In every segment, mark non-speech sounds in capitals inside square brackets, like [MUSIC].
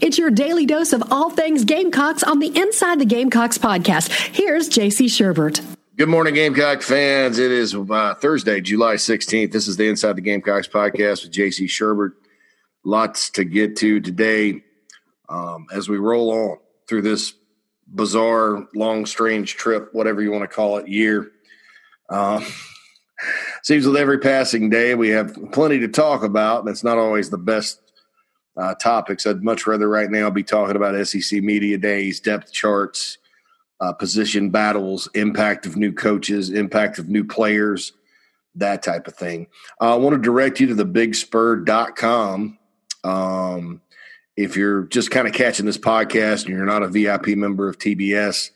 It's your daily dose of all things Gamecocks on the Inside the Gamecocks podcast. Here's JC Shurburtt. Good morning, Gamecock fans. It is uh, Thursday, July 16th. This is the Inside the Gamecocks podcast with JC Shurburtt. Lots to get to today um, as we roll on through this bizarre, long, strange trip, whatever you want to call it, year. Um, seems with every passing day we have plenty to talk about, and it's not always the best uh, topics. I'd much rather right now be talking about SEC media days, depth charts, uh, position battles, impact of new coaches, impact of new players, that type of thing. Uh, I want to direct you to the bigspur.com. Um, if you're just kind of catching this podcast and you're not a VIP member of TBS,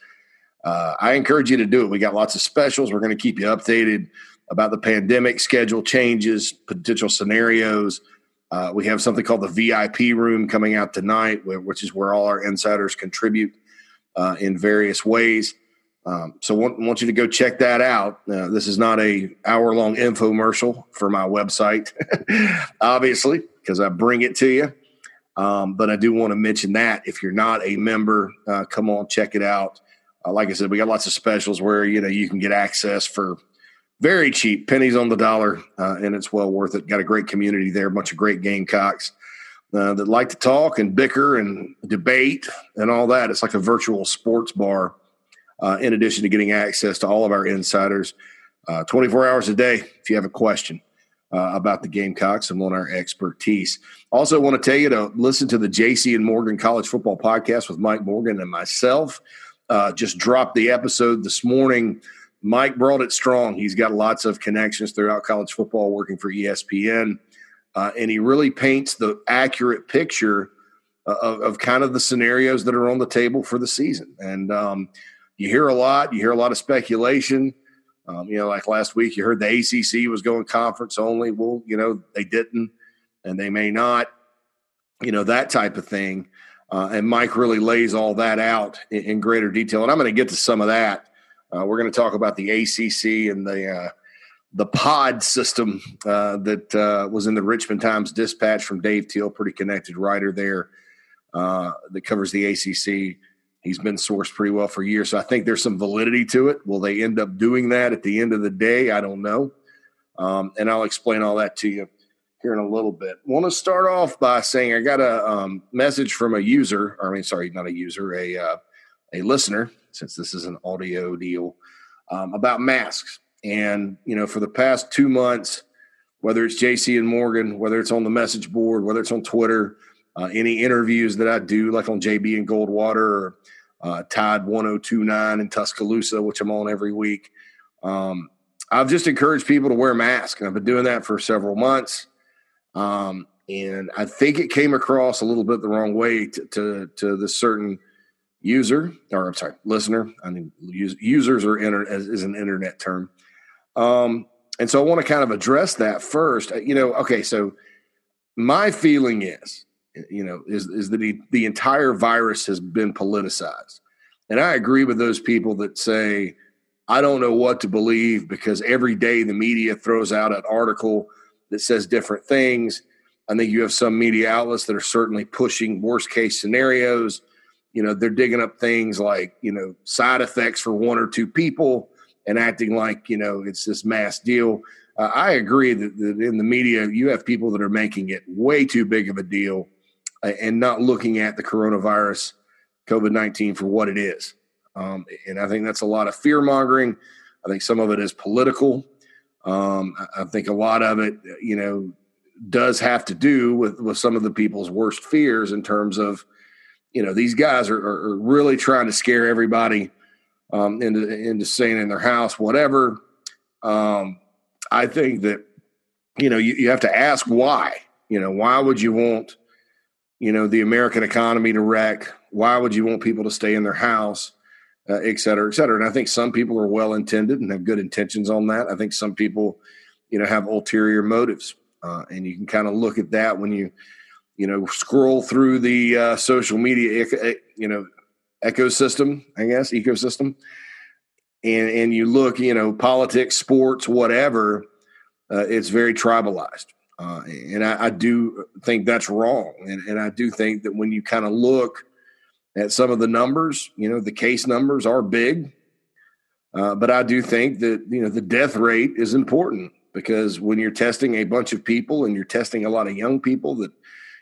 uh, I encourage you to do it. We got lots of specials. We're going to keep you updated about the pandemic, schedule changes, potential scenarios. Uh, we have something called the VIP room coming out tonight, which is where all our insiders contribute uh, in various ways. Um, so want, want you to go check that out. Uh, this is not a hour long infomercial for my website, [LAUGHS] obviously, because I bring it to you. Um, but I do want to mention that if you're not a member, uh, come on, check it out. Uh, like I said, we got lots of specials where you know you can get access for very cheap, pennies on the dollar, uh, and it's well worth it. Got a great community there, a bunch of great Gamecocks uh, that like to talk and bicker and debate and all that. It's like a virtual sports bar. Uh, in addition to getting access to all of our insiders, uh, 24 hours a day if you have a question uh, about the Gamecocks and want our expertise. Also, want to tell you to listen to the JC and Morgan College Football Podcast with Mike Morgan and myself. Uh, just dropped the episode this morning. Mike brought it strong. He's got lots of connections throughout college football, working for ESPN, uh, and he really paints the accurate picture of, of, kind of the scenarios that are on the table for the season. And um, you hear a lot. You hear a lot of speculation. Um, you know, like last week, you heard the ACC was going conference only. Well, you know, they didn't, and they may not. You know, that type of thing. Uh, and Mike really lays all that out in, in greater detail. And I'm going to get to some of that. Uh, we're going to talk about the ACC and the uh, the pod system uh, that uh, was in the Richmond Times Dispatch from Dave Teel, pretty connected writer there uh, that covers the ACC. He's been sourced pretty well for years. So I think there's some validity to it. Will they end up doing that at the end of the day? I don't know. Um, and I'll explain all that to you here in a little bit. Want to start off by saying I got a um, message from a user, or I mean, sorry, not a user, a uh, a listener, since this is an audio deal, um, about masks. And you know, for the past two months, whether it's JC and Morgan, whether it's on the message board, whether it's on Twitter, uh, any interviews that I do, like on JB and Goldwater or uh, Tide 1029 in Tuscaloosa, which I'm on every week. Um, I've just encouraged people to wear masks, and I've been doing that for several months. Um, and I think it came across a little bit the wrong way to to, to the certain user, or I'm sorry, listener. I mean, users are inter, is an internet term. Um, and so I want to kind of address that first. You know, okay, so my feeling is you know, is is that the, the entire virus has been politicized. And I agree with those people that say, I don't know what to believe because every day the media throws out an article that says different things. I think you have some media outlets that are certainly pushing worst case scenarios. You know, they're digging up things like, you know, side effects for one or two people and acting like, you know, it's this mass deal. Uh, I agree that, that in the media, you have people that are making it way too big of a deal and not looking at the coronavirus, COVID 19 for what it is. Um, and I think that's a lot of fear mongering. I think some of it is political. Um, I think a lot of it, you know, does have to do with, with some of the people's worst fears in terms of, you know, these guys are, are really trying to scare everybody um, into into staying in their house, whatever. Um, I think that, you know, you, you have to ask why. You know, why would you want you know, the American economy to wreck. Why would you want people to stay in their house, uh, et cetera, et cetera? And I think some people are well intended and have good intentions on that. I think some people, you know, have ulterior motives, uh, and you can kind of look at that when you, you know, scroll through the uh, social media, you know, ecosystem, I guess, ecosystem, and and you look, you know, politics, sports, whatever. Uh, it's very tribalized Uh, and I, I, do think that's wrong. And, and I do think that when you kind of look at some of the numbers, you know, the case numbers are big. Uh, but I do think that, you know, the death rate is important because when you're testing a bunch of people and you're testing a lot of young people that,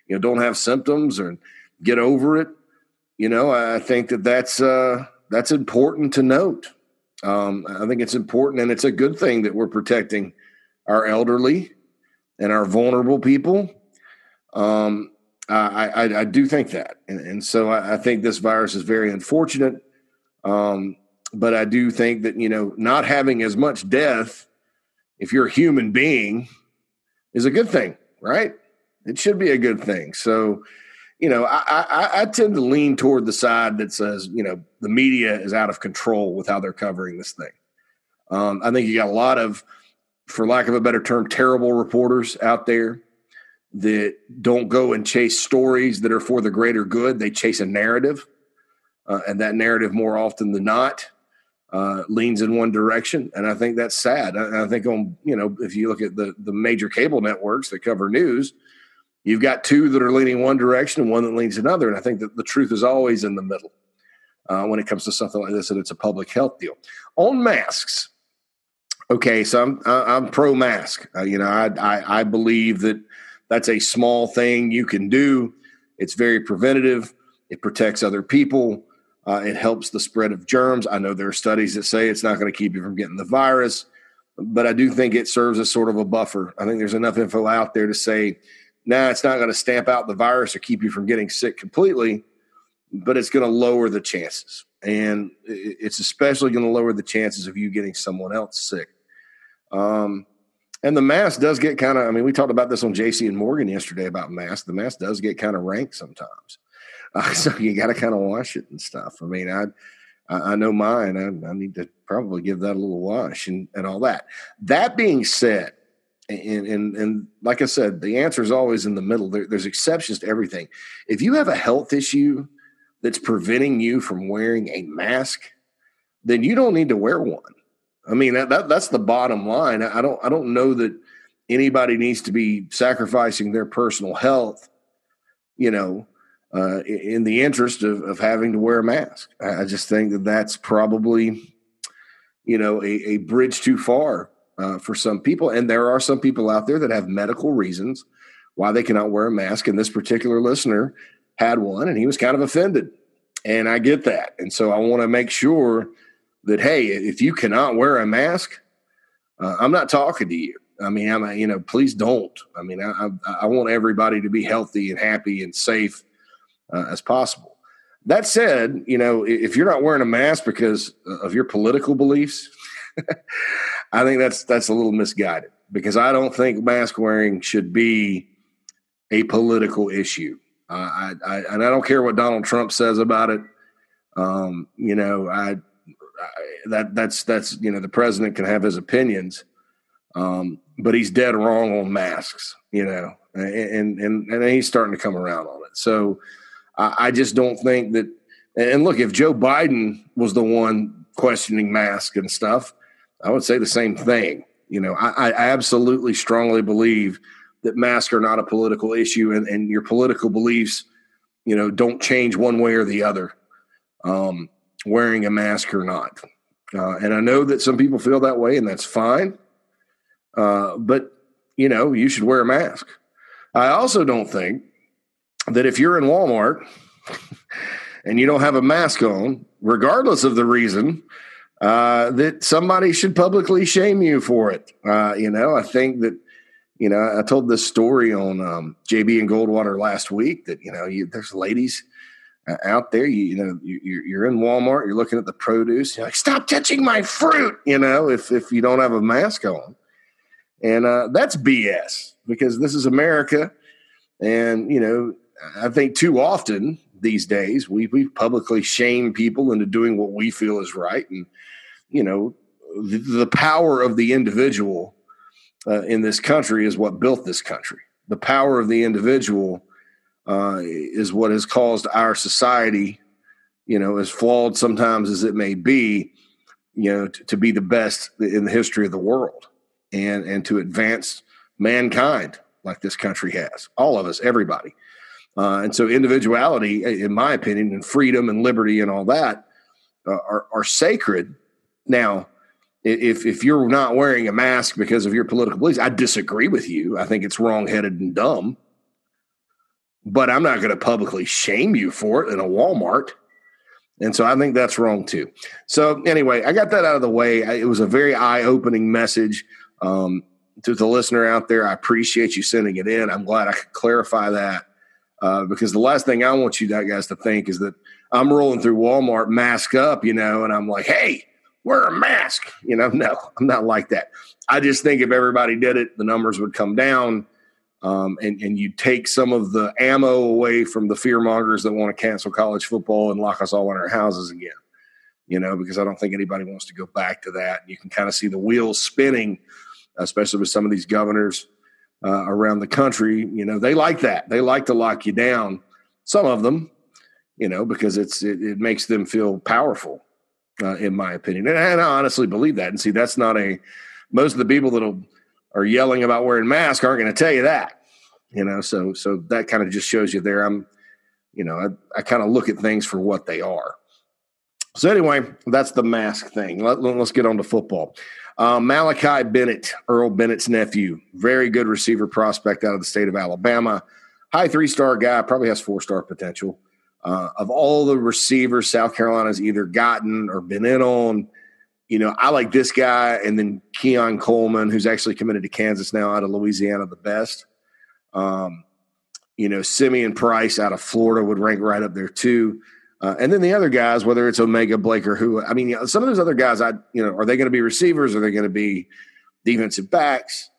you know, don't have symptoms or get over it, you know, I think that that's, uh, that's important to note. Um, I think it's important and it's a good thing that we're protecting our elderly and our vulnerable people. Um, I, I, I, do think that. And, and so I, I, think this virus is very unfortunate. Um, but I do think that, you know, not having as much death, if you're a human being, is a good thing, right? It should be a good thing. So, you know, I, I, I tend to lean toward the side that says, you know, the media is out of control with how they're covering this thing. Um, I think you got a lot of, for lack of a better term, terrible reporters out there that don't go and chase stories that are for the greater good. They chase a narrative, uh, and that narrative, more often than not, uh, leans in one direction. And I think that's sad. I, I think on you know, if you look at the the major cable networks that cover news You've got two that are leaning one direction and one that leans another. And I think that the truth is always in the middle uh, when it comes to something like this, and it's a public health deal. On masks, okay, so I'm I'm pro mask. Uh, you know, I, I I believe that that's a small thing you can do. It's very preventative. It protects other people. Uh, it helps the spread of germs. I know there are studies that say it's not going to keep you from getting the virus, but I do think it serves as sort of a buffer. I think there's enough info out there to say now, it's not going to stamp out the virus or keep you from getting sick completely, but it's going to lower the chances. And it's especially going to lower the chances of you getting someone else sick. Um, and the mask does get kind of, I mean, we talked about this on JC and Morgan yesterday about mask. The mask does get kind of rank sometimes. [LAUGHS] Uh, so you got to kind of wash it and stuff. I mean, I, I know mine. I, I, need to probably give that a little wash and, and all that. That being said, and, and and like I said, the answer is always in the middle. There, there's exceptions to everything. If you have a health issue that's preventing you from wearing a mask, then you don't need to wear one. I mean that, that that's the bottom line. I don't I don't know that anybody needs to be sacrificing their personal health, you know, uh, in the interest of, of having to wear a mask. I just think that that's probably, you know, a, a bridge too far uh, for some people. And there are some people out there that have medical reasons why they cannot wear a mask. And this particular listener had one and he was kind of offended. And I get that. And so I want to make sure that, hey, if you cannot wear a mask, uh, I'm not talking to you. I mean, I'm, you know, please don't. I mean, I, I, I, want everybody to be healthy and happy and safe uh, as possible. That said, you know, if you're not wearing a mask because of your political beliefs, [LAUGHS] I think that's that's a little misguided because I don't think mask wearing should be a political issue. I, I, and I don't care what Donald Trump says about it. Um, you know, I, I, that that's that's you know the president can have his opinions, um, but he's dead wrong on masks. You know, and and and he's starting to come around on it. So I, I just don't think that. And look, if Joe Biden was the one questioning masks and stuff, I would say the same thing. You know, I, I absolutely strongly believe that masks are not a political issue, and, and your political beliefs, you know, don't change one way or the other, um, wearing a mask or not. Uh, and I know that some people feel that way, and that's fine. Uh, but you know, you should wear a mask. I also don't think that if you're in Walmart [LAUGHS] and you don't have a mask on, regardless of the reason, uh, that somebody should publicly shame you for it. Uh, you know, I think that, you know, I told this story on um, JB and Goldwater last week that, you know, you, there's ladies uh, out there, you, you know, you, you're in Walmart, you're looking at the produce, you're like, stop touching my fruit, you know, if, if you don't have a mask on. And uh, that's BS because this is America. And, you know, I think too often these days we, we publicly shame people into doing what we feel is right. And, you know, the, the power of the individual uh, in this country is what built this country. The power of the individual uh, is what has caused our society, you know, as flawed sometimes as it may be, you know, to, to be the best in the history of the world and and to advance mankind like this country has. All of us, everybody. Uh, and so, individuality, in my opinion, and freedom and liberty and all that uh, are, are sacred. Now, if if you're not wearing a mask because of your political beliefs, I disagree with you. I think it's wrongheaded and dumb. But I'm not going to publicly shame you for it in a Walmart. And so I think that's wrong too. So anyway, I got that out of the way. It was a very eye-opening message um, to the listener out there. I appreciate you sending it in. I'm glad I could clarify that uh, because the last thing I want you guys to think is that I'm rolling through Walmart mask up, you know, and I'm like, hey, wear a mask. You know, [LAUGHS] no, I'm not like that. I just think if everybody did it, the numbers would come down. Um, and, and you take some of the ammo away from the fear mongers that want to cancel college football and lock us all in our houses again. You know, because I don't think anybody wants to go back to that. You can kind of see the wheels spinning, especially with some of these governors uh, around the country. You know, they like that. They like to lock you down. Some of them, you know, because it's it, it makes them feel powerful uh, in my opinion. And, and, I honestly believe that. And see, that's not a most of the people that are yelling about wearing masks aren't going to tell you that. You know, so so that kind of just shows you there. I'm, you know, I, I kind of look at things for what they are. So anyway, that's the mask thing. Let, us get on to football. Uh, Malachi Bennett, Earl Bennett's nephew, very good receiver prospect out of the state of Alabama. High three star guy, probably has four star potential. Uh, of all the receivers South Carolina's either gotten or been in on, you know, I like this guy and then Keon Coleman, who's actually committed to Kansas now out of Louisiana, the best. Um, you know, Simeon Price out of Florida would rank right up there too. Uh, and then the other guys, whether it's O'Mega Blake or who, I mean, some of those other guys, I, you know, are they going to be receivers? Are they going to be defensive backs?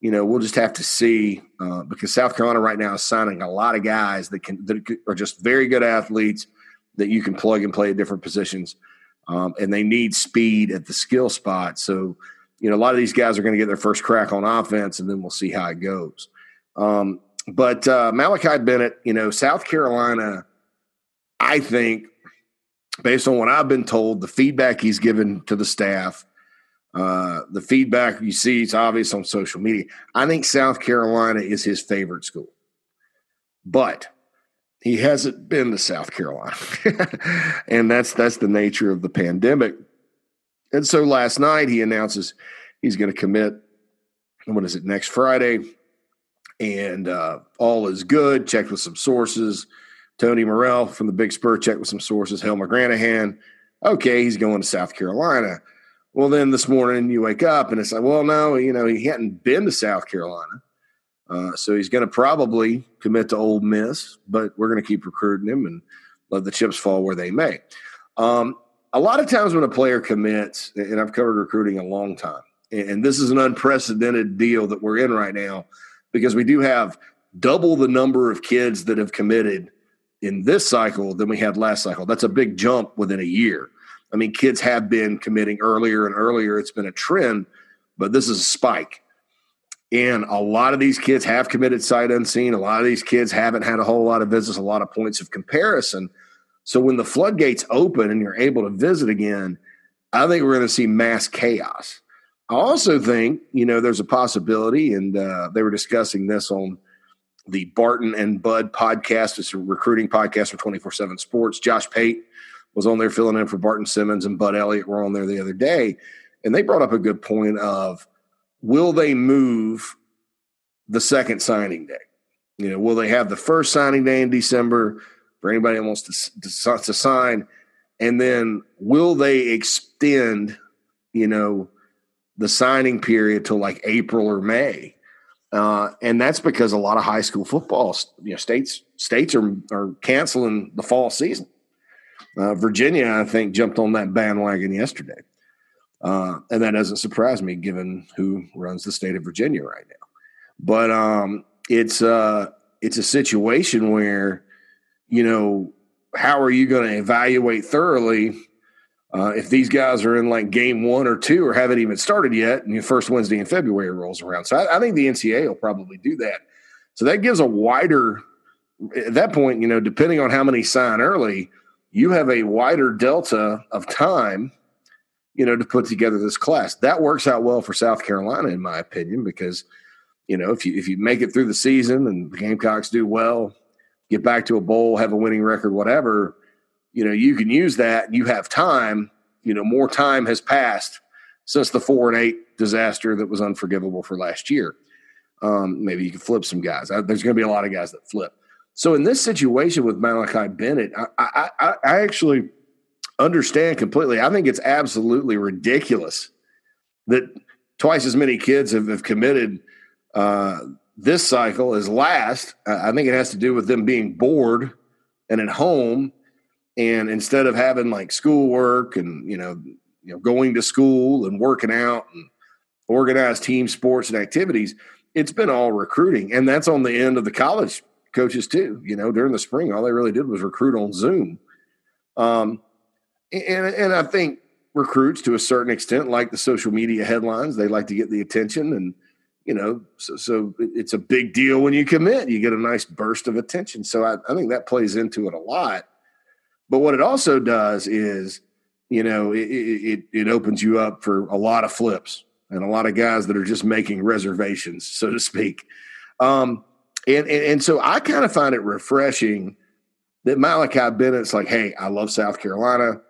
you know, we'll just have to see uh, because South Carolina right now is signing a lot of guys that can that are just very good athletes that you can plug and play at different positions, um, and they need speed at the skill spot. So, you know, a lot of these guys are going to get their first crack on offense, and then we'll see how it goes. Um, but uh, Malachi Bennett, you know, South Carolina, I think, based on what I've been told, the feedback he's given to the staff uh, the feedback you see is obvious on social media. I think South Carolina is his favorite school, but he hasn't been to South Carolina, [LAUGHS] and that's that's the nature of the pandemic. And so last night he announces he's going to commit. What is it next Friday? And uh, all is good. Checked with some sources. Tony Morrell from the Big Spur checked with some sources. Hale McGranahan. Okay, he's going to South Carolina. Well, then this morning you wake up and it's like, well, no, you know, he hadn't been to South Carolina. Uh, so he's going to probably commit to Ole Miss, but we're going to keep recruiting him and let the chips fall where they may. Um, a lot of times when a player commits, and I've covered recruiting a long time, and this is an unprecedented deal that we're in right now because we do have double the number of kids that have committed in this cycle than we had last cycle. That's a big jump within a year. I mean, kids have been committing earlier and earlier. It's been a trend, but this is a spike. And a lot of these kids have committed sight unseen. A lot of these kids haven't had a whole lot of visits, a lot of points of comparison. So when the floodgates open and you're able to visit again, I think we're going to see mass chaos. I also think, you know, there's a possibility, and uh, they were discussing this on the Barton and Bud podcast. It's a recruiting podcast for 24 7 Sports. Josh Pate was on there filling in for Barton Simmons and Bud Elliott were on there the other day, and they brought up a good point of will they move the second signing day? You know, will they have the first signing day in December for anybody that wants to, to, to sign, and then will they extend, you know, the signing period to like April or May? Uh, and that's because a lot of high school football, you know, states states are are canceling the fall season. Uh, Virginia, I think, jumped on that bandwagon yesterday. Uh, and that doesn't surprise me given who runs the state of Virginia right now. But um, it's uh, it's a situation where, you know, how are you going to evaluate thoroughly uh, if these guys are in like game one or two or haven't even started yet, and your first Wednesday in February rolls around? So I, I think the NCAA will probably do that. So that gives a wider at that point, you know, depending on how many sign early, you have a wider delta of time, you know, to put together this class. That works out well for South Carolina, in my opinion, because you know, if you if you make it through the season and the Gamecocks do well, get back to a bowl, have a winning record, whatever, you know, you can use that. You have time. You know, more time has passed since the four and eight disaster that was unforgivable for last year. Um, maybe you can flip some guys. I, there's going to be a lot of guys that flip. So in this situation with Malachi Bennett, I, I, I actually understand completely. I think it's absolutely ridiculous that twice as many kids have, have committed uh, this cycle as last. I think it has to do with them being bored and at home, and instead of having like schoolwork and you know, you know, going to school and working out and organized team sports and activities, it's been all recruiting, and that's on the end of the college coaches too. You know, during the spring, all they really did was recruit on Zoom. Um, and and I think recruits to a certain extent like the social media headlines. They like to get the attention, and you know, so, so it's a big deal when you commit. You get a nice burst of attention. So I, I think that plays into it a lot. But what it also does is, you know, it, it, it opens you up for a lot of flips and a lot of guys that are just making reservations, so to speak. Um, and, and, and so I kind of find it refreshing that Malachi Bennett's like, hey, I love South Carolina.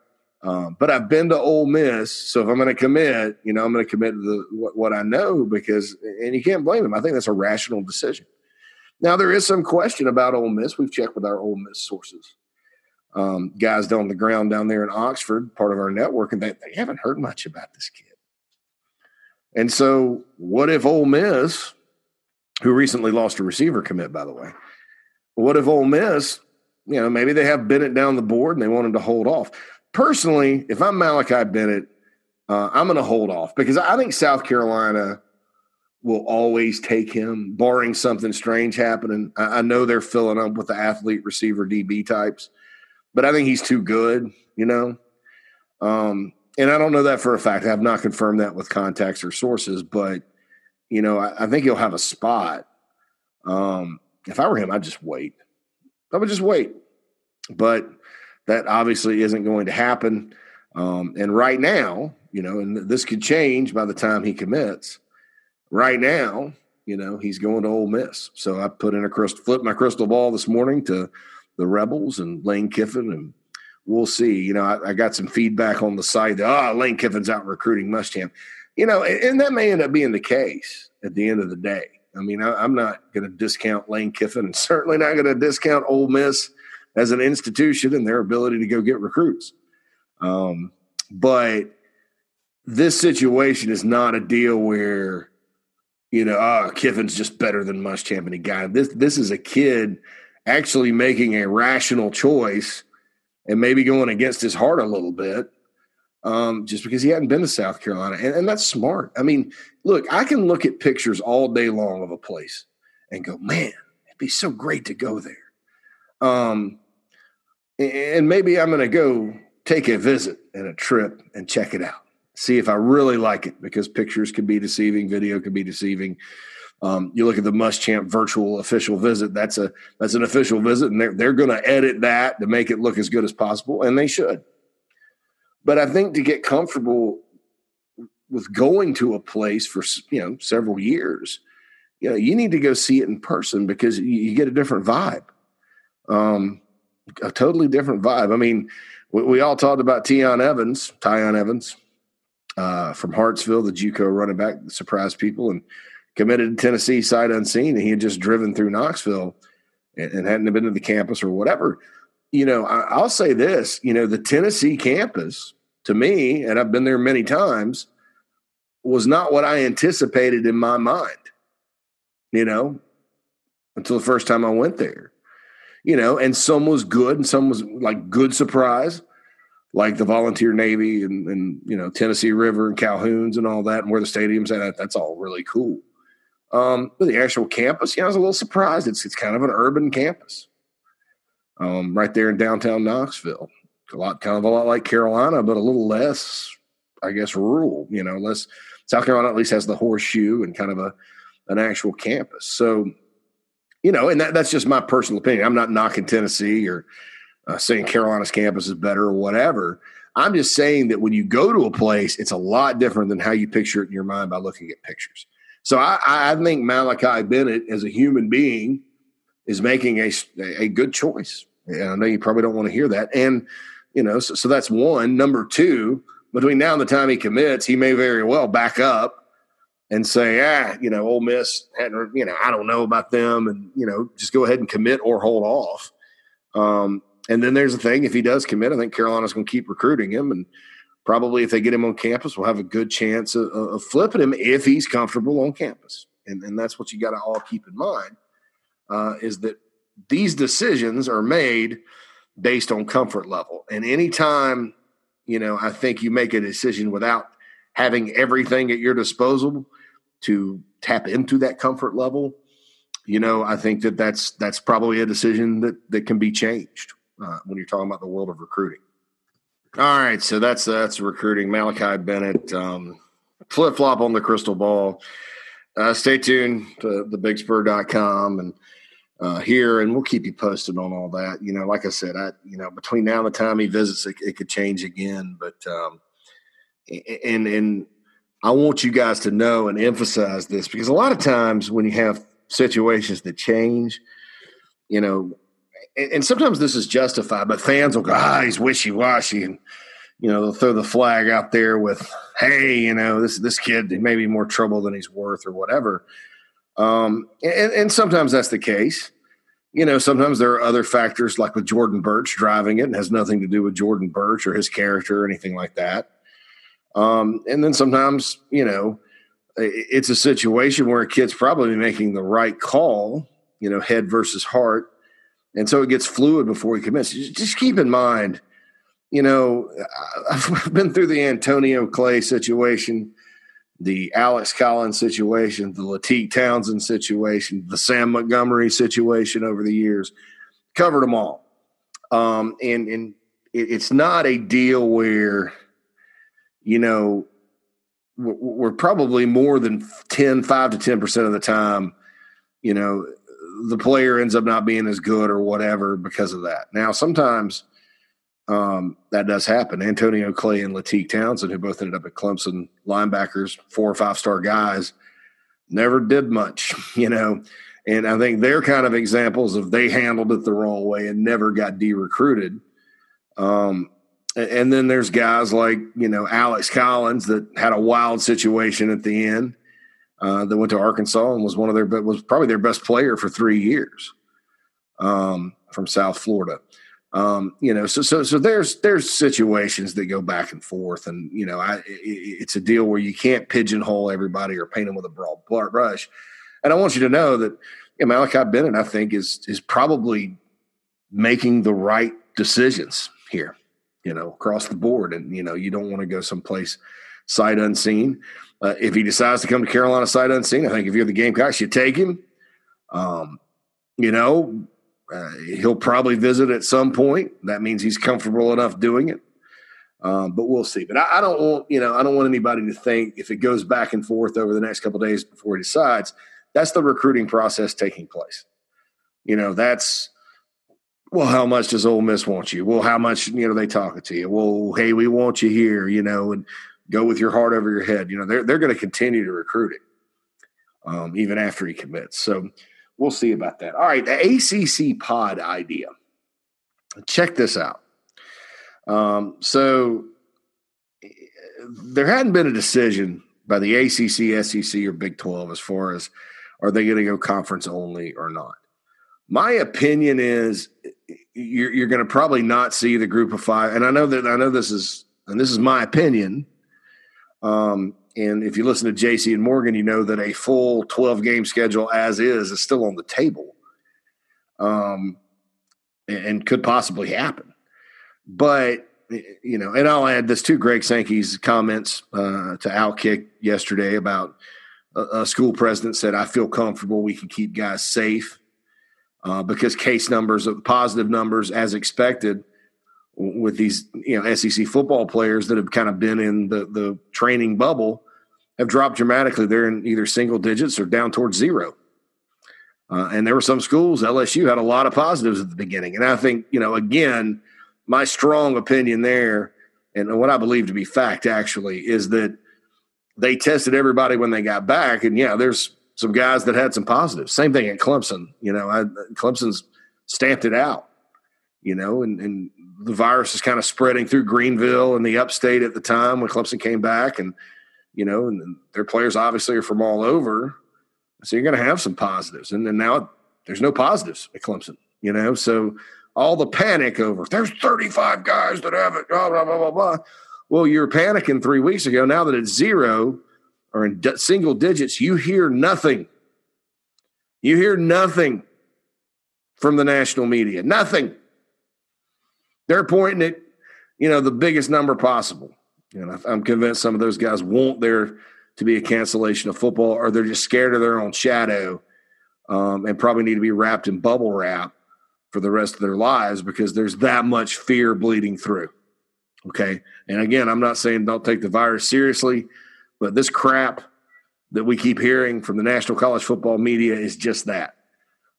Um, but I've been to Ole Miss, so if I'm going to commit, you know, I'm going to commit to the, what, what, I know because, and you can't blame him. I think that's a rational decision. Now there is some question about Ole Miss. We've checked with our Ole Miss sources, um, guys down on the ground down there in Oxford, part of our network, and they, they haven't heard much about this kid. And so, what if Ole Miss, who recently lost a receiver commit, by the way, what if Ole Miss, you know, maybe they have Bennett down the board and they want him to hold off? personally, if I'm Malachi Bennett, uh, I'm going to hold off because I think South Carolina will always take him, barring something strange happening. I, I, know they're filling up with the athlete receiver DB types, but I think he's too good, you know. Um, and I don't know that for a fact. I have not confirmed that with contacts or sources, but you know, I, I think he'll have a spot. Um, if I were him, I'd just wait. I would just wait. But that obviously isn't going to happen. Um, and right now, you know, and this could change by the time he commits. Right now, you know, he's going to Ole Miss. So I put in a crystal, flip my crystal ball this morning to the Rebels and Lane Kiffin, and we'll see. You know, I, I got some feedback on the site that oh, Lane Kiffin's out recruiting Muschamp. You know, and, and that may end up being the case at the end of the day. I mean, I, am not going to discount Lane Kiffin, and certainly not going to discount Ole Miss as an institution and their ability to go get recruits. Um, but this situation is not a deal where, you know, oh, Kiffin's just better than Muschamp and he got This this is a kid actually making a rational choice and maybe going against his heart a little bit. Um, just because he hadn't been to South Carolina. And, and that's smart. I mean, look, I can look at pictures all day long of a place and go, man, it'd be so great to go there. Um, and maybe I'm going to go take a visit and a trip and check it out, see if I really like it because pictures can be deceiving, video can be deceiving. Um, you look at the Muschamp virtual official visit. That's a that's an official visit, and they're they're going to edit that to make it look as good as possible, and they should. But I think to get comfortable with going to a place for you know several years, you know you need to go see it in person because you, get a different vibe. Um, a totally different vibe. I mean, we, we all talked about Tion Evans, Tiyon Evans uh, from Hartsville, the JUCO running back, surprised people and committed to Tennessee sight unseen. And he had just driven through Knoxville and, and hadn't been to the campus or whatever. You know, I, I'll say this, you know, the Tennessee campus to me, and I've been there many times, was not what I anticipated in my mind, you know, until the first time I went there you know, and some was good and some was like good surprise, like the Volunteer Navy and, and you know Tennessee River and Calhouns and all that, and where the stadium's at. That's all really cool. Um, but the actual campus, yeah, I was a little surprised. It's it's kind of an urban campus, um, right there in downtown Knoxville. A lot, kind of a lot like Carolina, but a little less, I guess, rural. You know, less. South Carolina at least has the horseshoe and kind of a an actual campus. So you know, and that, that's just my personal opinion. I'm not knocking Tennessee or uh, saying Carolina's campus is better or whatever. I'm just saying that when you go to a place, it's a lot different than how you picture it in your mind by looking at pictures. So I, I think Malachi Bennett, as a human being, is making a, a good choice. And I know you probably don't want to hear that. And, you know, so, so that's one. Number two, between now and the time he commits, he may very well back up and say, ah, you know, Ole Miss, you know, I don't know about them, and you know, just go ahead and commit or hold off. Um, and then there's the thing: if he does commit, I think Carolina's going to keep recruiting him, and probably if they get him on campus, we'll have a good chance of, of flipping him if he's comfortable on campus. And, and that's what you got to all keep in mind uh, is that these decisions are made based on comfort level. And anytime, you know, I think you make a decision without having everything at your disposal to tap into that comfort level, you know, I think that that's that's probably a decision that that can be changed uh, when you're talking about the world of recruiting. All right, so that's that's recruiting. Malachi Bennett, um, flip flop on the crystal ball. Uh, stay tuned to thebigspur.com and uh, here, and we'll keep you posted on all that. You know, like I said, I you know between now and the time he visits, it, it could change again. But um, and and I want you guys to know and emphasize this because a lot of times when you have situations that change, you know, and, and sometimes this is justified, but fans will go, ah, he's wishy washy, and you know they'll throw the flag out there with, hey, you know, this this kid may be more trouble than he's worth or whatever. Um, and, and sometimes that's the case. You know, sometimes there are other factors like with Jordan Burch driving it and has nothing to do with Jordan Burch or his character or anything like that. Um, and then sometimes, you know, it's a situation where a kid's probably making the right call, you know, head versus heart. And so it gets fluid before he commits. Just keep in mind, you know, [LAUGHS] I've been through the Antonio Clay situation, the Alex Collins situation, the Latique Townsend situation, the Sam Montgomery situation over the years, covered them all. Um, and and it's not a deal where – you know, we're probably more than 10, 5 to 10% of the time, you know, the player ends up not being as good or whatever because of that. Now, sometimes um, that does happen. Antonio Clay and Latique Townsend, who both ended up at Clemson, linebackers, four or five star guys, never did much, [LAUGHS] you know. And I think they're kind of examples of they handled it the wrong way and never got de recruited. Um, and then there's guys like you know Alex Collins that had a wild situation at the end uh, that went to Arkansas and was one of their was probably their best player for three years um, from South Florida. Um, you know, so so so there's there's situations that go back and forth, and you know, I, it's a deal where you can't pigeonhole everybody or paint them with a broad brush. And I want you to know that you know, Malachi Bennett, I think, is is probably making the right decisions here you know, across the board. And, you know, you don't want to go someplace sight unseen. Uh, if he decides to come to Carolina sight unseen, I think if you're the Gamecocks, you take him. Um, you know, uh, he'll probably visit at some point. That means he's comfortable enough doing it. Um, but we'll see. But I, I, don't want, you know, I don't want anybody to think if it goes back and forth over the next couple days before he decides, that's the recruiting process taking place. You know, that's well, how much does Ole Miss want you? Well, how much, you know, they talking to you? Well, hey, we want you here, you know, and go with your heart over your head. You know, they're they're going to continue to recruit it, um, even after he commits. So we'll see about that. All right, the ACC pod idea. Check this out. Um, so there hadn't been a decision by the ACC, SEC, or Big Twelve as far as are they going to go conference only or not. My opinion is you're, you're going to probably not see the group of five. And I know that I know this is, and this is my opinion. Um, and if you listen to JC and Morgan, you know that a full 12 game schedule as is is still on the table. Um, and, could possibly happen. But, you know, and I'll add this to Greg Sankey's comments uh, to Outkick yesterday about a, a school president said, I feel comfortable we can keep guys safe uh, because case numbers, uh, positive numbers, as expected, with these you know SEC football players that have kind of been in the the training bubble, have dropped dramatically. They're in either single digits or down towards zero. Uh, and there were some schools, LSU had a lot of positives at the beginning. And I think, you know, again, my strong opinion there, and what I believe to be fact actually, is that they tested everybody when they got back, and yeah, there's some guys that had some positives. Same thing at Clemson. You know, I, Clemson's stamped it out. You know, and, and the virus is kind of spreading through Greenville and the upstate at the time when Clemson came back, and you know, and their players obviously are from all over. So you're going to have some positives, and then now there's no positives at Clemson. You know, so all the panic over there's 35 guys that have it, blah blah blah blah blah. Well, you were panicking three weeks ago. Now that it's zero or in single digits, you hear nothing. You hear nothing from the national media. Nothing. They're pointing at, you know, the biggest number possible. And I'm convinced some of those guys want there to be a cancellation of football, or they're just scared of their own shadow um, and probably need to be wrapped in bubble wrap for the rest of their lives because there's that much fear bleeding through. Okay. And again, I'm not saying don't take the virus seriously, but this crap that we keep hearing from the National College Football media is just that.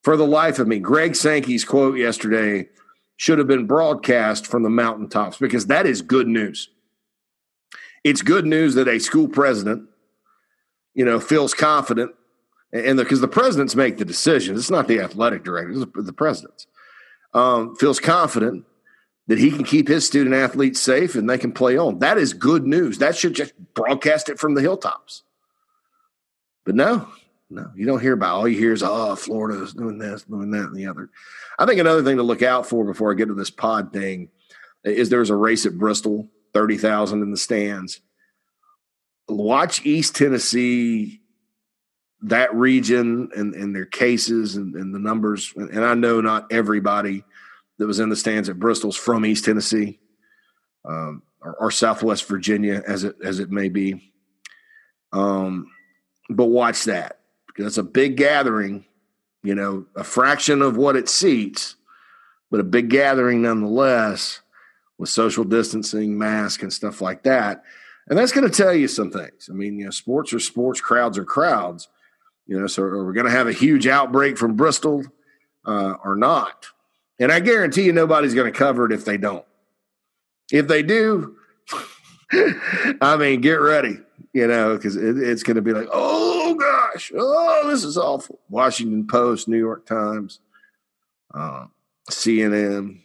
For the life of me, Greg Sankey's quote yesterday should have been broadcast from the mountaintops because that is good news. It's good news that a school president, you know, feels confident, and because the, the, presidents make the decisions, it's not the athletic director, it's the presidents, um, feels confident that he can keep his student athletes safe and they can play on. That is good news. That should just broadcast it from the hilltops. But no, no, you don't hear about. All you hear is, oh, Florida's doing this, doing that, and the other. I think another thing to look out for before I get to this pod thing is there's a race at Bristol, thirty thousand in the stands. Watch East Tennessee, that region, and, and their cases and, and the numbers. And I know not everybody that was in the stands at Bristol's from East Tennessee um, or, or Southwest Virginia, as it as it may be. Um, but watch that it's a big gathering, you know, a fraction of what it seats, but a big gathering nonetheless with social distancing, mask, and stuff like that. And that's going to tell you some things. I mean, you know, sports are sports, crowds are crowds. You know, so are we going to have a huge outbreak from Bristol uh, or not? And I guarantee you nobody's going to cover it if they don't. If they do, [LAUGHS] I mean, get ready, you know, because it, it's going to be like, oh gosh, oh, this is awful. Washington Post, New York Times, uh, CNN,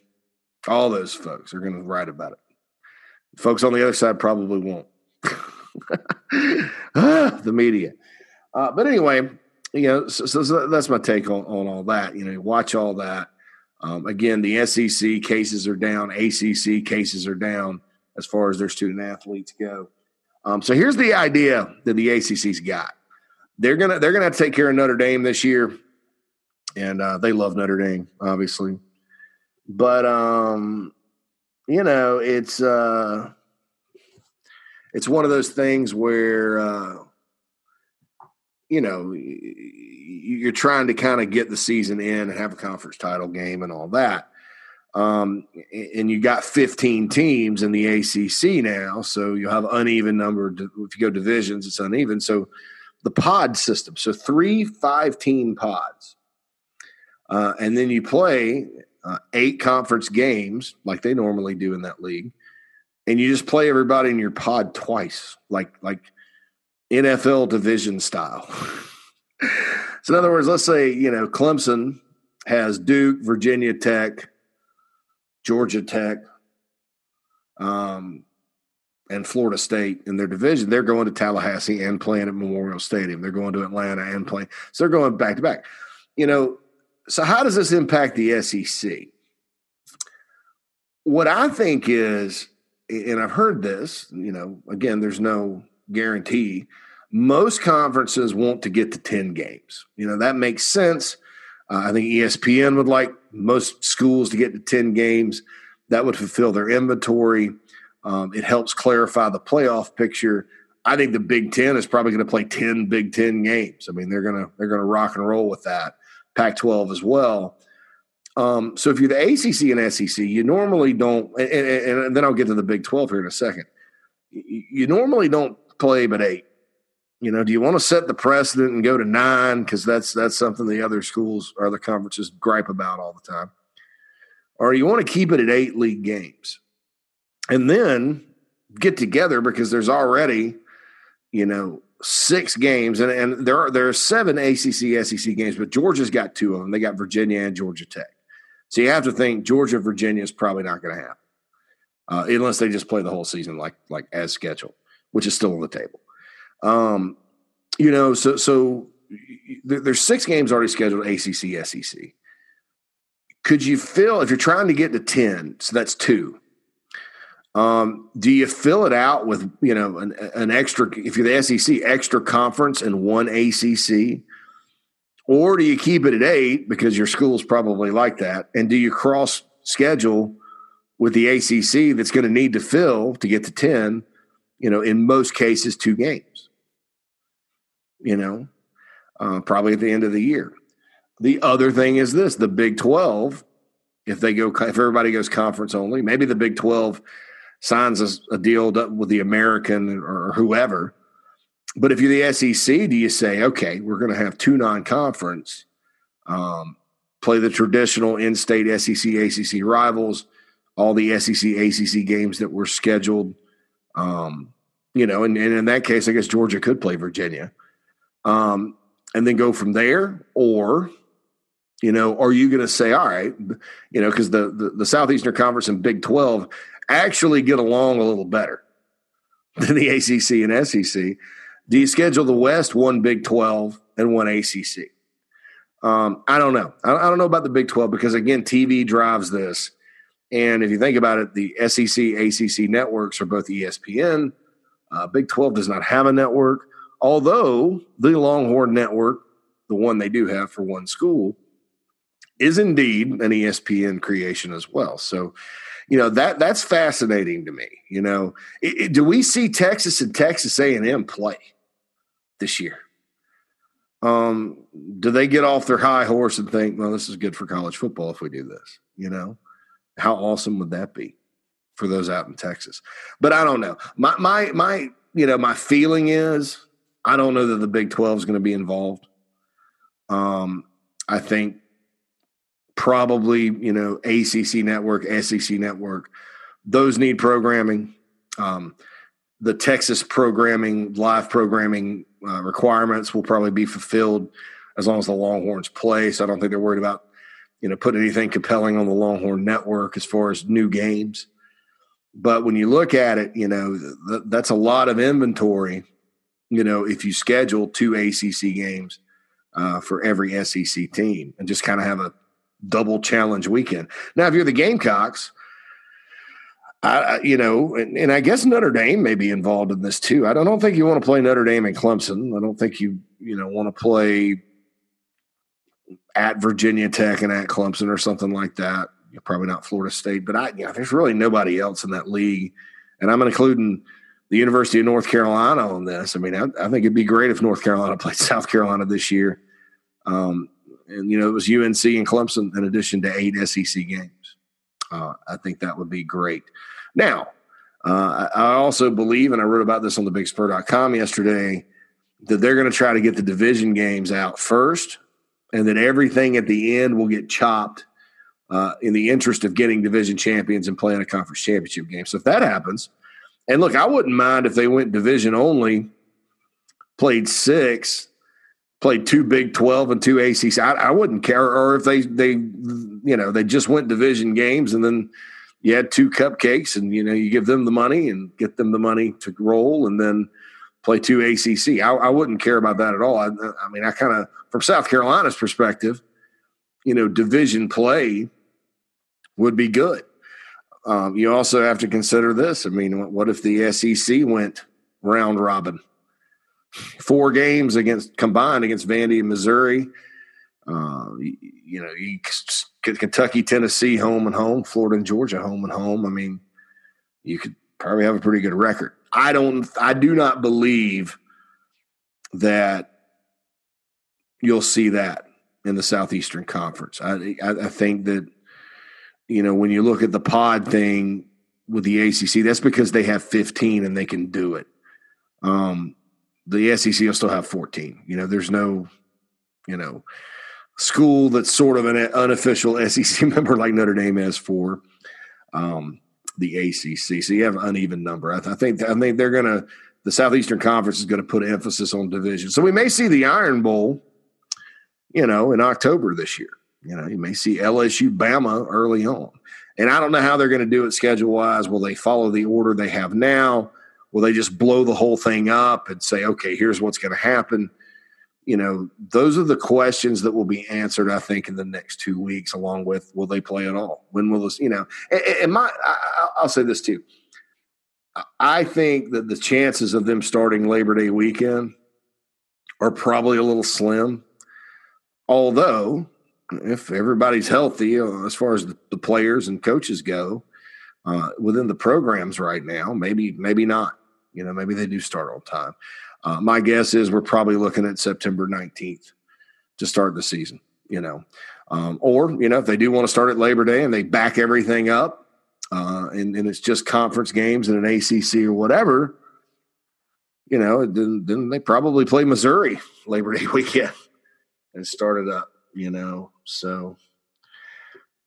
all those folks are going to write about it. Folks on the other side probably won't. [LAUGHS] ah, the media. Uh, but anyway, you know, so, so, that's my take on, on all that. You know, watch all that. Um, again, the SEC cases are down, ACC cases are down as far as their student athletes go. Um, so here's the idea that the ACC's got. They're gonna they're gonna have to take care of Notre Dame this year, and uh, they love Notre Dame, obviously. But um, you know, it's uh, it's one of those things where uh, you know you're trying to kind of get the season in and have a conference title game and all that. Um, and you got 15 teams in the ACC now, so you have uneven number. If you go divisions, it's uneven. So the pod system, so three five team pods, uh, and then you play uh, eight conference games like they normally do in that league, and you just play everybody in your pod twice, like like NFL division style. [LAUGHS] so in other words, let's say you know Clemson has Duke, Virginia Tech. Georgia Tech, um, and Florida State in their division, they're going to Tallahassee and playing at Memorial Stadium. They're going to Atlanta and playing. So they're going back to back. You know, so how does this impact the SEC? What I think is, and I've heard this, you know, again, there's no guarantee. Most conferences want to get to 10 games. You know, that makes sense uh, I think ESPN would like most schools to get to 10 games. That would fulfill their inventory. Um, it helps clarify the playoff picture. I think the Big Ten is probably going to play 10 Big Ten games. I mean, they're going to they're to rock and roll with that. Pac-12 as well. Um, so if you're the ACC and SEC, you normally don't, and, and, and, then I'll get to the Big 12 here in a second. You, you normally don't play but eight. You know, do you want to set the precedent and go to nine because that's that's something the other schools or other conferences gripe about all the time, or you want to keep it at eight league games, and then get together because there's already you know, six games, and, and there are there are seven ACC SEC games, but Georgia's got two of them. They got Virginia and Georgia Tech. So you have to think Georgia Virginia is probably not going to happen uh, unless they just play the whole season like like as scheduled, which is still on the table. Um, you know, so so there's six games already scheduled ACC SEC. Could you fill if you're trying to get to ten? So that's two. Um, do you fill it out with you know an, an, extra if you're the SEC extra conference and one ACC, or do you keep it at eight because your school's probably like that, and do you cross schedule with the ACC that's going to need to fill to get to ten? You know, in most cases, two games. You know, uh, probably at the end of the year. The other thing is this: the Big Twelve. If they go, if everybody goes conference only, maybe the Big Twelve signs a, a deal with the American or whoever. But if you're the SEC, do you say, okay, we're going to have two non-conference, um, play the traditional in-state SEC ACC rivals, all the SEC ACC games that were scheduled, um, you know, and, and, in that case, I guess Georgia could play Virginia, um, and then go from there, or you know, are you going to say, all right, you know, because the, the the Southeastern Conference and Big Twelve actually get along a little better than the ACC and SEC. Do you schedule the West one Big 12 and one ACC? Um, I don't know. I, don't know about the Big 12 because, again, TV drives this. And if you think about it, the SEC, ACC networks are both ESPN. Uh, Big 12 does not have a network, although the Longhorn network, the one they do have for one school, is indeed an ESPN creation as well. So you know that that's fascinating to me. You know, it, it, do we see Texas and Texas A and M play this year? Um, do they get off their high horse and think, well, this is good for college football if we do this? You know, how awesome would that be for those out in Texas? But I don't know. My my my you know my feeling is I don't know that the Big Twelve is going to be involved. Um, I think probably you know ACC network, SEC network. Those need programming. Um, the Texas programming, live programming uh, requirements will probably be fulfilled as long as the Longhorns play. So I don't think they're worried about you know putting anything compelling on the Longhorn network as far as new games. But when you look at it, you know th- that's a lot of inventory. You know, if you schedule two ACC games uh, for every SEC team and just kind of have a double challenge weekend. Now, if you're the Gamecocks, I, you know, and, and, I guess Notre Dame may be involved in this too. I don't, I don't think you want to play Notre Dame and Clemson. I don't think you, you know, want to play at Virginia Tech and at Clemson or something like that. You're probably not Florida State, but I, you know, there's really nobody else in that league, and I'm including the University of North Carolina on this. I mean, I, I think it'd be great if North Carolina [LAUGHS] played South Carolina this year. Um, and you know it was UNC and Clemson in addition to eight SEC games. Uh, I think that would be great. Now, uh, I also believe, and I wrote about this on the BigSpur.com yesterday, that they're going to try to get the division games out first, and that everything at the end will get chopped uh, in the interest of getting division champions and playing a conference championship game. So if that happens, and look, I wouldn't mind if they went division only, played six, played two Big Twelve and two ACC. I, I, wouldn't care, or if they they you know they just went division games and then you had two cupcakes and you know you give them the money and get them the money to roll and then play two ACC. I, I wouldn't care about that at all. I, I mean, I kind of from South Carolina's perspective, you know, division play would be good. Um, you also have to consider this. I mean, what if the SEC went round robin? Four games against combined against Vandy and Missouri. Uh, you, know, Kentucky, Tennessee, home and home, Florida and Georgia, home and home. I mean, you could probably have a pretty good record. I don't, I do not believe that you'll see that in the Southeastern Conference. I, I, I think that, you know, when you look at the pod thing with the ACC, that's because they have 15 and they can do it. Um, the SEC will still have 14. You know, there's no, you know, school that's sort of an unofficial [LAUGHS] SEC member like Notre Dame has for Um, the ACC. So you have an uneven number. I, th- I think I think they're going to the Southeastern Conference is going to put emphasis on division. So we may see the Iron Bowl, you know, in October this year. You know, you may see LSU Bama early on. And I don't know how they're going to do it schedule wise. Will they follow the order they have now? Will they just blow the whole thing up and say, okay, here's what's going to happen? You know, those are the questions that will be answered, I think, in the next two weeks, along with will they play at all? When will this, you know, and, and my, I, I'll say this too. I think that the chances of them starting Labor Day weekend are probably a little slim. Although, if everybody's healthy, uh, as far as the, the, players and coaches go, uh, within the programs right now, maybe maybe not. You know, maybe they do start on time. Uh, my guess is we're probably looking at September 19th to start the season, you know. Um, or, you know, if they do want to start at Labor Day and they back everything up uh, and, and, it's just conference games and an ACC or whatever, you know, then, then they probably play Missouri Labor Day [LAUGHS] weekend and start it up, you know. So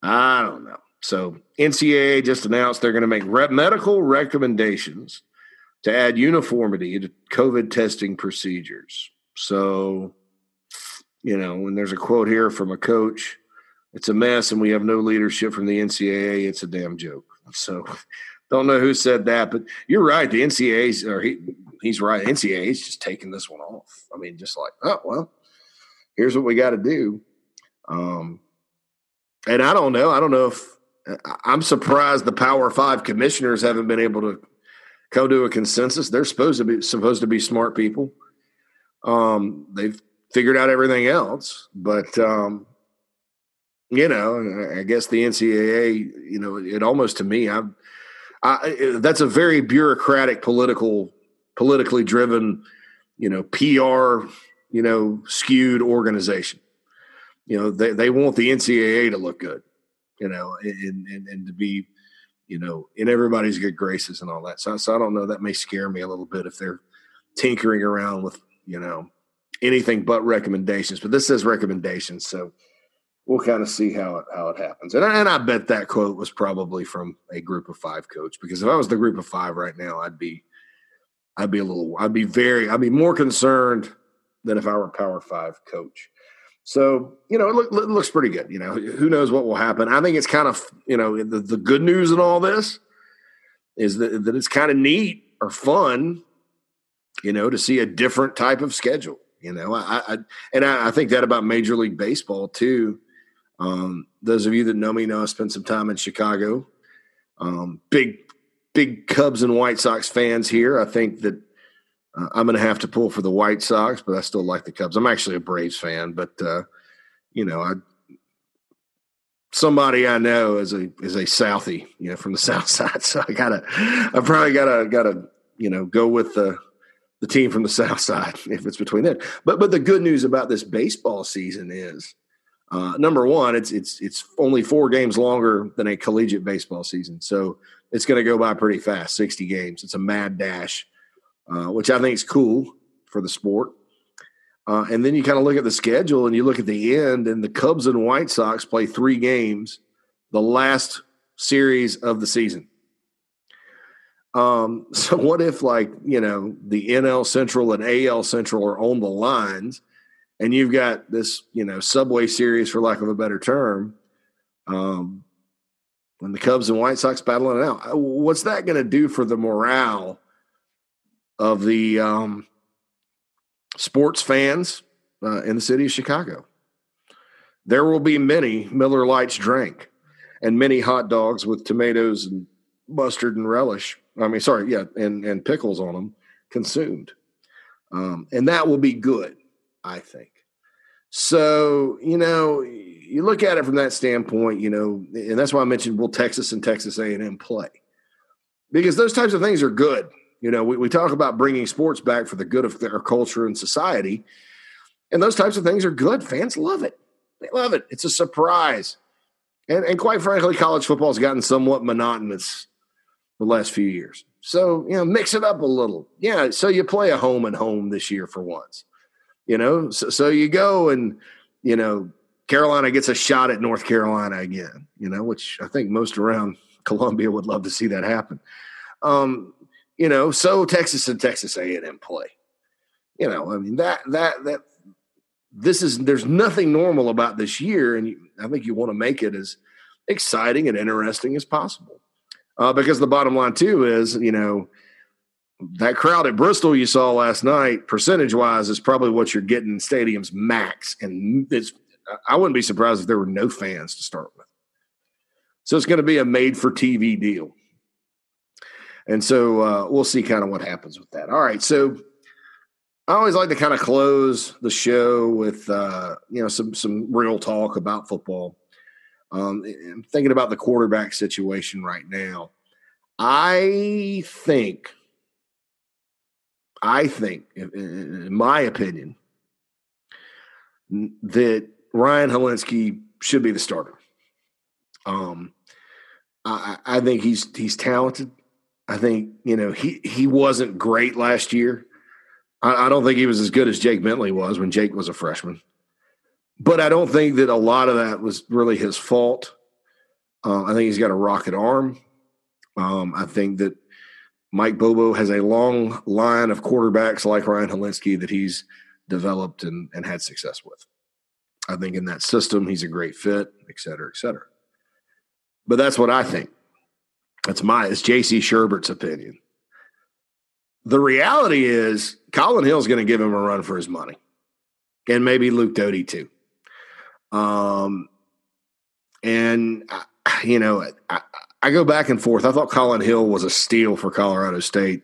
I don't know. So NCAA just announced they're going to make medical recommendations to add uniformity to COVID testing procedures. So, you know, when there's a quote here from a coach, it's a mess and we have no leadership from the NCAA, it's a damn joke. So, [LAUGHS] don't know who said that, but you're right. The NCAA's, or he, he's right. NCAA's just taking this one off. I mean, just like, oh, well, here's what we got to do. Um, and I don't know. I don't know if I'm surprised the Power Five commissioners haven't been able to come to a consensus. They're supposed to be supposed to be smart people. Um, they've figured out everything else, but um, you know, I guess the NCAA, you know, it almost to me, I, I that's a very bureaucratic, political, politically driven, you know, PR, you know, skewed organization. You know, they they want the NCAA to look good, you know, and and, and to be you know, in everybody's good graces and all that. So, so I don't know. That may scare me a little bit if they're tinkering around with, you know, anything but recommendations. But this says recommendations, so we'll kind of see how it how it happens. And I, and I bet that quote was probably from a group of five coach because if I was the group of five right now, I'd be I'd be a little I'd be very I'd be more concerned than if I were a Power Five coach. So, you know, it, look, it, looks pretty good. You know, who knows what will happen. I think it's kind of, you know, the, the good news in all this is that, that it's kind of neat or fun, you know, to see a different type of schedule. You know, I, I and I, I, think that about Major League Baseball too. Um, those of you that know me know I spent some time in Chicago. Um, big, big Cubs and White Sox fans here. I think that uh, I'm going to have to pull for the White Sox, but I still like the Cubs. I'm actually a Braves fan, but uh, you know, I somebody I know is a is a Southie, you know, from the [LAUGHS] South Side. So I gotta, I probably gotta gotta you know go with the the team from the South Side [LAUGHS] if it's between them. But but the good news about this baseball season is. Uh, number one, it's it's it's only four games longer than a collegiate baseball season, so it's going to go by pretty fast. Sixty games. It's a mad dash uh, which I think is cool for the sport. Uh, and then you kind of look at the schedule and you look at the end, and the Cubs and White Sox play three games, the last series of the season. Um, [LAUGHS] so what if like you know the NL Central and AL Central are on the lines, and you've got this you know Subway Series for lack of a better term, um, when the Cubs and White Sox battling it out, what's that going to do for the morale of the um, sports fans uh, in the city of Chicago. There will be many Miller Lites drank and many hot dogs with tomatoes and mustard and relish. I mean, sorry, yeah, and, and pickles on them consumed. Um, and that will be good, I think. So, you know, you look at it from that standpoint, you know, and that's why I mentioned will Texas and Texas A&M play? Because those types of things are good. You know, we, we talk about bringing sports back for the good of our culture and society. And those types of things are good. Fans love it. They love it. It's a surprise. And, and quite frankly, college football has gotten somewhat monotonous the last few years. So, you know, mix it up a little. Yeah. So you play a home and home this year for once, you know, so, so you go and, you know, Carolina gets a shot at North Carolina again, you know, which I think most around [LAUGHS] Columbia would love to see that happen. Um, you know, so Texas and Texas A&M play. You know, I mean that that that this is there's nothing normal about this year, and you, I think you want to make it as exciting and interesting as possible. Uh, because the bottom line too is, you know, that crowd at Bristol you saw last night, percentage wise, is probably what you're getting in stadiums max, and it's. I wouldn't be surprised if there were no fans to start with. So it's going to be a made for TV deal. And so uh, we'll see kind of what happens with that. All right. So I always like to kind of close the show with uh, you know some some real talk about football. Um, I'm thinking about the quarterback situation right now. I think, I think, in my opinion, that Ryan Hilinski should be the starter. Um, I, I think he's he's talented. I think you know he he wasn't great last year. I, I don't think he was as good as Jake Bentley was when Jake was a freshman. But I don't think that a lot of that was really his fault. Uh, I think he's got a rocket arm. Um, I think that Mike Bobo has a long line of quarterbacks like Ryan Hilinski that he's developed and, and had success with. I think in that system, he's a great fit, et cetera, et cetera. But that's what I think. That's my, it's JC Shurburtt's opinion. The reality is, Collin Hill's going to give him a run for his money, and maybe Luke Doty too. Um, and you know, I, I go back and forth. I thought Collin Hill was a steal for Colorado State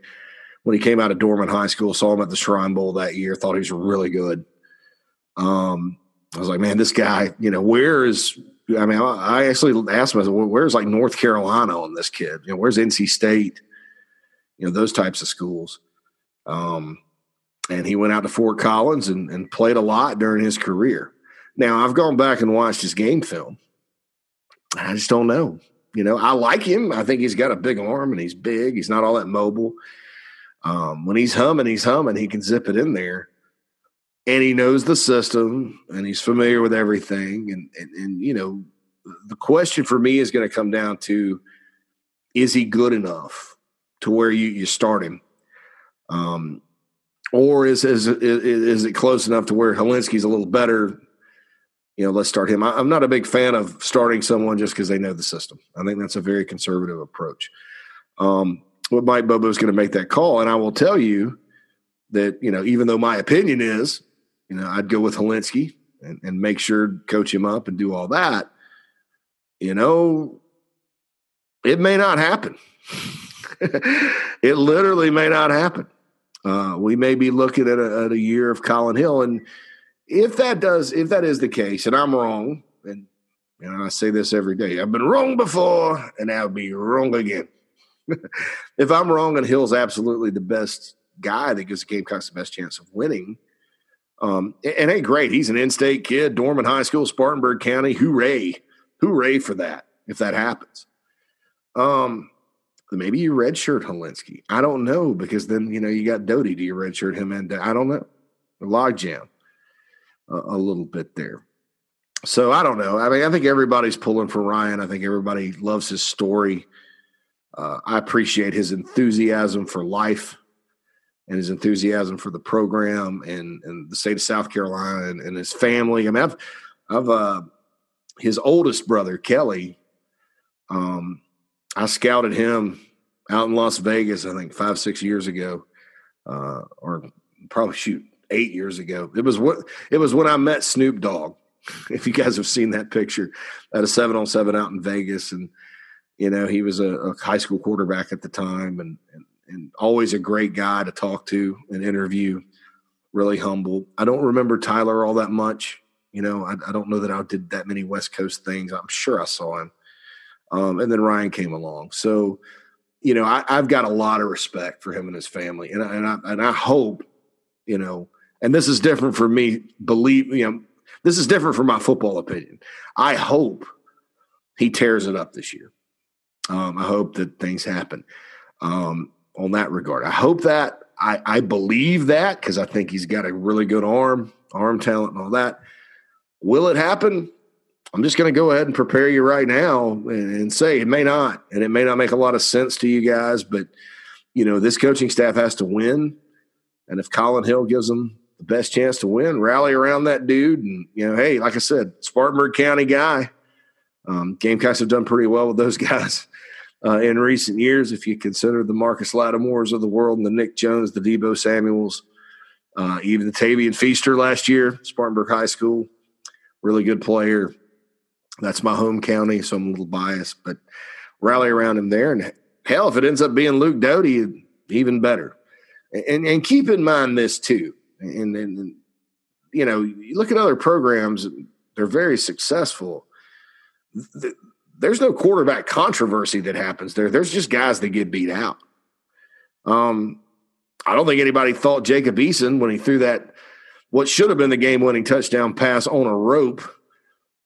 when he came out of Dorman High School. Saw him at the Shrine Bowl that year. Thought he was really good. Um, I was like, man, this guy. You know, where is? I mean, I actually asked myself, where's like North Carolina on this kid? You know, where's NC State? You know, those types of schools. Um, and he went out to Fort Collins and, and played a lot during his career. Now I've gone back and watched his game film. I just don't know. You know, I like him. I think he's got a big arm and he's big. He's not all that mobile. Um, when he's humming, he's humming. He can zip it in there, and he knows the system and he's familiar with everything. And and, and you know, the question for me is going to come down to: Is he good enough to where you you start him? Um, or is, is is it close enough to where Hilinski's a little better? You know, let's start him. I, am not a big fan of starting someone just because they know the system. I think that's a very conservative approach. Um, but Mike Bobo is going to make that call, and I will tell you that you know, even though my opinion is, you know, I'd go with Hilinski and, and make sure coach him up and do all that. You know, it may not happen. [LAUGHS] it literally may not happen. Uh, we may be looking at a, at a year of Collin Hill, and if that does, if that is the case, and I'm wrong, and you know I say this every day, I've been wrong before, and I'll be wrong again. [LAUGHS] if I'm wrong, and Hill's absolutely the best guy that gives the Gamecocks the best chance of winning. Um, and, hey, great, he's an in-state kid, Dorman High School, Spartanburg County. Hooray, hooray for that! If that happens, um, maybe you redshirt Hilinski. I don't know because then you know you got Doty. Do you redshirt him? And I don't know. Logjam a, a little bit there. So I don't know. I mean, I think everybody's pulling for Ryan. I think everybody loves his story. Uh, I appreciate his enthusiasm for life and his enthusiasm for the program and, and the state of South Carolina and, and his family. I mean, I've, I've, uh, his oldest brother, Kelly, um, I scouted him out in Las Vegas, I think five, six years ago, uh, or probably shoot eight years ago. It was what it was when I met Snoop Dogg. [LAUGHS] If you guys have seen that picture at a seven on seven out in Vegas, and you know he was a, a high school quarterback at the time, and, and and always a great guy to talk to and interview. Really humble. I don't remember Tyler all that much. You know, I, I don't know that I did that many West Coast things. I'm sure I saw him. Um, and then Ryan came along. So, you know, I, have got a lot of respect for him and his family, and, and I and I hope, you know, and this is different for me. Believe you know, this is different for my football opinion. I hope he tears it up this year. Um, I hope that things happen um, on that regard. I hope that I, I believe that because I think he's got a really good arm, arm talent, and all that. Will it happen? I'm just going to go ahead and prepare you right now and, and say it may not, and it may not make a lot of sense to you guys, but you know this coaching staff has to win, and if Collin Hill gives them the best chance to win, rally around that dude, and you know, hey, like I said, Spartanburg County guy. Um, Gamecocks have done pretty well with those [LAUGHS] guys uh, in recent years. If you consider the Marcus Lattimores of the world and the Nick Jones, the Deebo Samuels, uh, even the Tavien Feaster last year, Spartanburg High School, really good player. That's my home county, so I'm a little biased, but rally around him there. And hell, if it ends up being Luke Doty, even better. And, and keep in mind this too. And, and, you know, you look at other programs, they're very successful. There's no quarterback controversy that happens there. There's just guys that get beat out. Um, I don't think anybody thought Jacob Eason when he threw that what should have been the game winning touchdown pass on a rope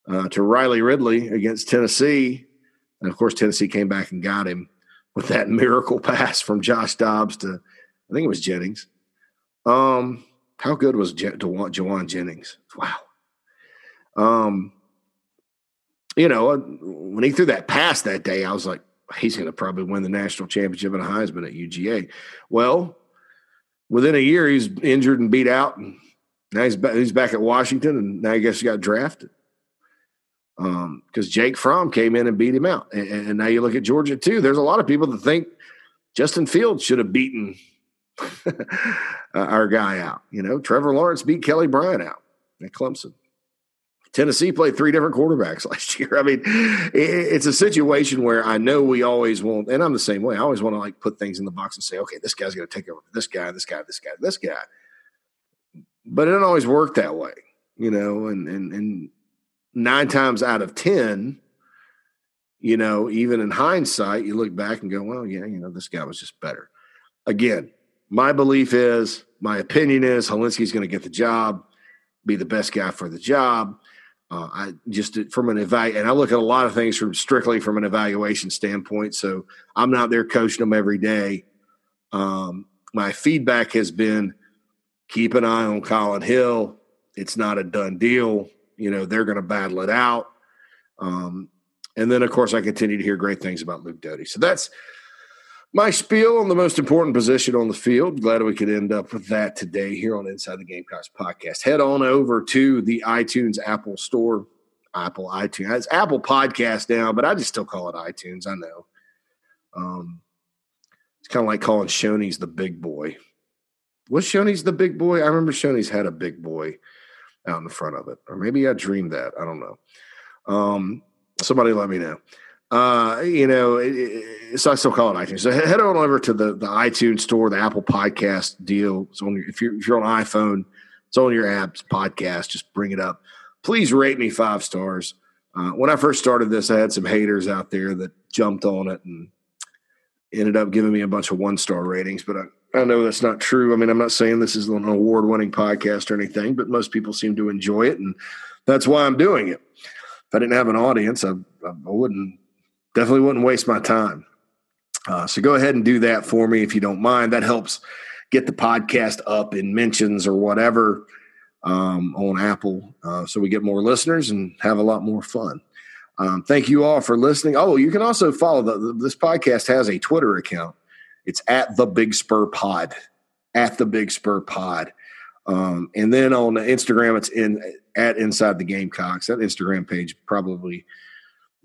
uh, to Riley Ridley against Tennessee. And of course, Tennessee came back and got him with that [LAUGHS] miracle pass from Josh Dobbs to, I think it was Jennings. Um, how good was Je- Jauan Jennings? Wow. Um, you know, uh, when he threw that pass that day, I was like, he's going to probably win the national championship and a Heisman at UGA. Well, within a year, he's injured and beat out, and now he's back, he's back at Washington, and now I guess he got drafted because um, Jake Fromm came in and beat him out. And, and, now you look at Georgia too. There's a lot of people that think Justin Fields should have beaten [LAUGHS] our guy out. You know, Trevor Lawrence beat Kelly Bryant out at Clemson. Tennessee played three different quarterbacks [LAUGHS] last year. I mean, it's a situation where I know we always want, and I'm the same way. I always want to like put things in the box and say, okay, this guy's going to take over this guy, this guy, this guy, this guy. But it doesn't always work that way, you know. And and and nine times out of 10, you know, even in hindsight, you look back and go, well, yeah, you know, this guy was just better. Again, my belief is, my opinion is, Hilinski's going to get the job, be the best guy for the job. Uh, I just from an evaluate, and I look at a lot of things from strictly from an evaluation standpoint. So I'm not there coaching them every day. Um, my feedback has been keep an eye on Collin Hill. It's not a done deal you know they're going to battle it out. Um, and then, of course, I continue to hear great things about Luke Doty. So that's my spiel on the most important position on the field. Glad we could end up with that today here on Inside the Gamecocks podcast. Head on over to the iTunes Apple Store, Apple iTunes. It's Apple Podcast now, but I just still call it iTunes. I know. Um, it's kind of like calling Shoney's the big boy. Was Shoney's the big boy? I remember Shoney's had a big boy out in front of it. Or maybe I dreamed that. I don't know. Um, somebody let me know. Uh, you know, it, it, so I still call it iTunes. So head on over to the, the iTunes store, the Apple Podcast deal. So if you're if you're on iPhone, it's on your apps podcast. Just bring it up. Please rate me five stars. Uh, when I first started this, I had some haters out there that jumped on it and ended up giving me a bunch of one star ratings. But I, I know that's not true. I mean, I'm not saying this is an award winning podcast or anything, but most people seem to enjoy it. And that's why I'm doing it. If I didn't have an audience, I, I wouldn't, definitely wouldn't waste my time. Uh, so go ahead and do that for me if you don't mind. That helps get the podcast up in mentions or whatever um, on Apple uh, so we get more listeners and have a lot more fun. Um, thank you all for listening. Oh, you can also follow the, this podcast has a Twitter account. It's at the Big Spur Pod, at the Big Spur Pod. Um, and then on Instagram, it's in at Inside the Gamecocks. That Instagram page probably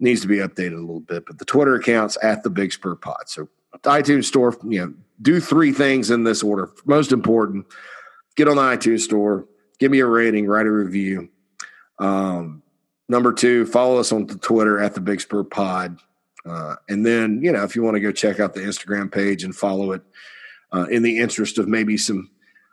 needs to be updated a little bit, but the Twitter account's at the Big Spur Pod. So iTunes store, you know, do three things in this order. Most important, get on the iTunes store, give me a rating, write a review. Um, number two, follow us on the Twitter at the Big Spur Pod. Uh, and then, you know, if you want to go check out the Instagram page and follow it uh, in the interest of maybe some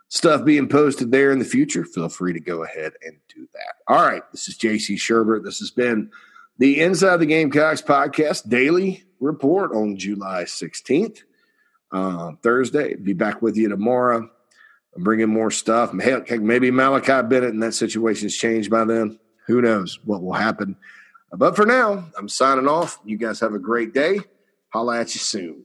stuff being posted there in the future, feel free to go ahead and do that. All right. This is JC Shurburtt. This has been the Inside the Gamecocks podcast daily report on July 16th, uh, Thursday. Be back with you tomorrow. I'm bringing more stuff. Maybe Malachi Bennett and that situation has changed by then. Who knows what will happen? But for now, I'm signing off. You guys have a great day. Holla at you soon.